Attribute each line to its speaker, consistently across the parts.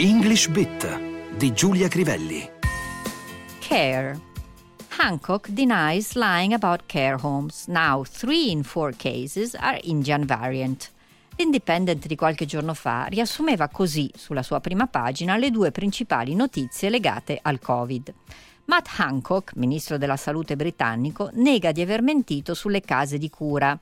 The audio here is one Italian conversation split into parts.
Speaker 1: English Bit di Giulia Crivelli.
Speaker 2: Care. Hancock denies lying about care homes. Now, three in four cases are Indian variant. L'Independent di qualche giorno fa riassumeva così sulla sua prima pagina le due principali notizie legate al Covid. Matt Hancock, ministro della salute britannico, nega di aver mentito sulle case di cura.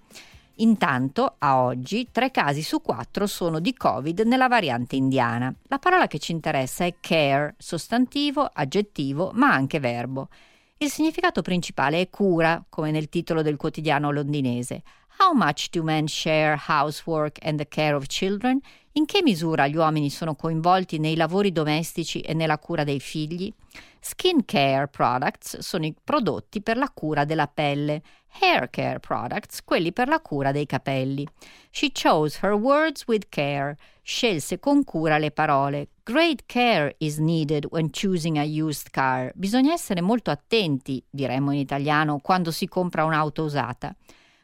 Speaker 2: Intanto, a oggi, tre casi su quattro sono di Covid nella variante indiana. La parola che ci interessa è care, sostantivo, aggettivo, ma anche verbo. Il significato principale è cura, come nel titolo del quotidiano londinese. How much do men share housework and the care of children? In che misura gli uomini sono coinvolti nei lavori domestici e nella cura dei figli? Skin care products sono i prodotti per la cura della pelle, hair care products quelli per la cura dei capelli. She chose her words with care, scelse con cura le parole. Great care is needed when choosing a used car. Bisogna essere molto attenti, diremmo in italiano, quando si compra un'auto usata.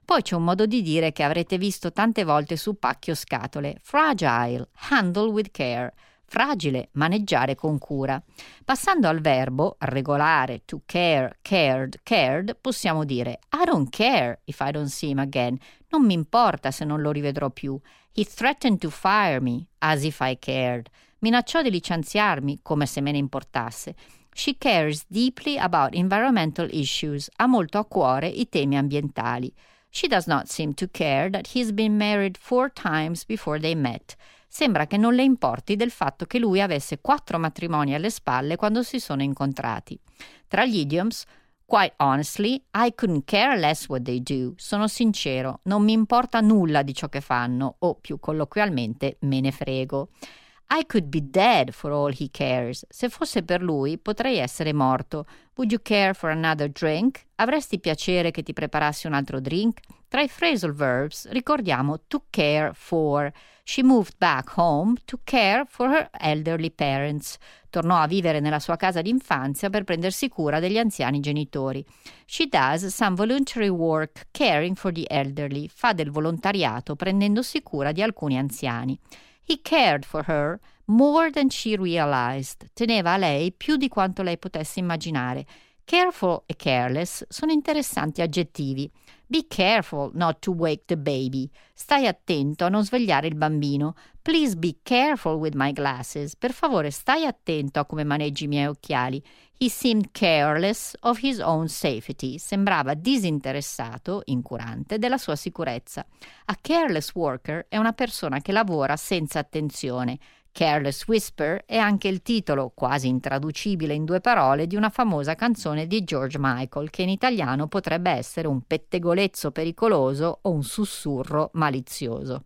Speaker 2: Poi c'è un modo di dire che avrete visto tante volte su pacchi o scatole. Fragile, handle with care. Fragile, maneggiare con cura. Passando al verbo, regolare, to care, cared, cared, possiamo dire I don't care if I don't see him again. Non mi importa se non lo rivedrò più. He threatened to fire me, as if I cared. Minacciò di licenziarmi, come se me ne importasse. She cares deeply about environmental issues. Ha molto a cuore i temi ambientali. She does not seem to care that he's been married four times before they met. Sembra che non le importi del fatto che lui avesse quattro matrimoni alle spalle quando si sono incontrati. Tra gli idioms, Quite honestly, I couldn't care less what they do. Sono sincero, non mi importa nulla di ciò che fanno, o più colloquialmente, me ne frego. I could be dead for all he cares. Se fosse per lui, potrei essere morto. Would you care for another drink? Avresti piacere che ti preparassi un altro drink? Tra i phrasal verbs ricordiamo to care for. She moved back home to care for her elderly parents. Tornò a vivere nella sua casa d'infanzia per prendersi cura degli anziani genitori. She does some voluntary work caring for the elderly. Fa del volontariato prendendosi cura di alcuni anziani. He cared for her more than she realized. Teneva a lei più di quanto lei potesse immaginare. Careful e careless sono interessanti aggettivi. Be careful not to wake the baby. Stai attento a non svegliare il bambino. Please be careful with my glasses. Per favore, stai attento a come maneggi i miei occhiali. He seemed careless of his own safety. Sembrava disinteressato, incurante, della sua sicurezza. A careless worker è una persona che lavora senza attenzione. Careless Whisper è anche il titolo, quasi intraducibile in due parole, di una famosa canzone di George Michael, che in italiano potrebbe essere un pettegolezzo pericoloso o un sussurro malizioso.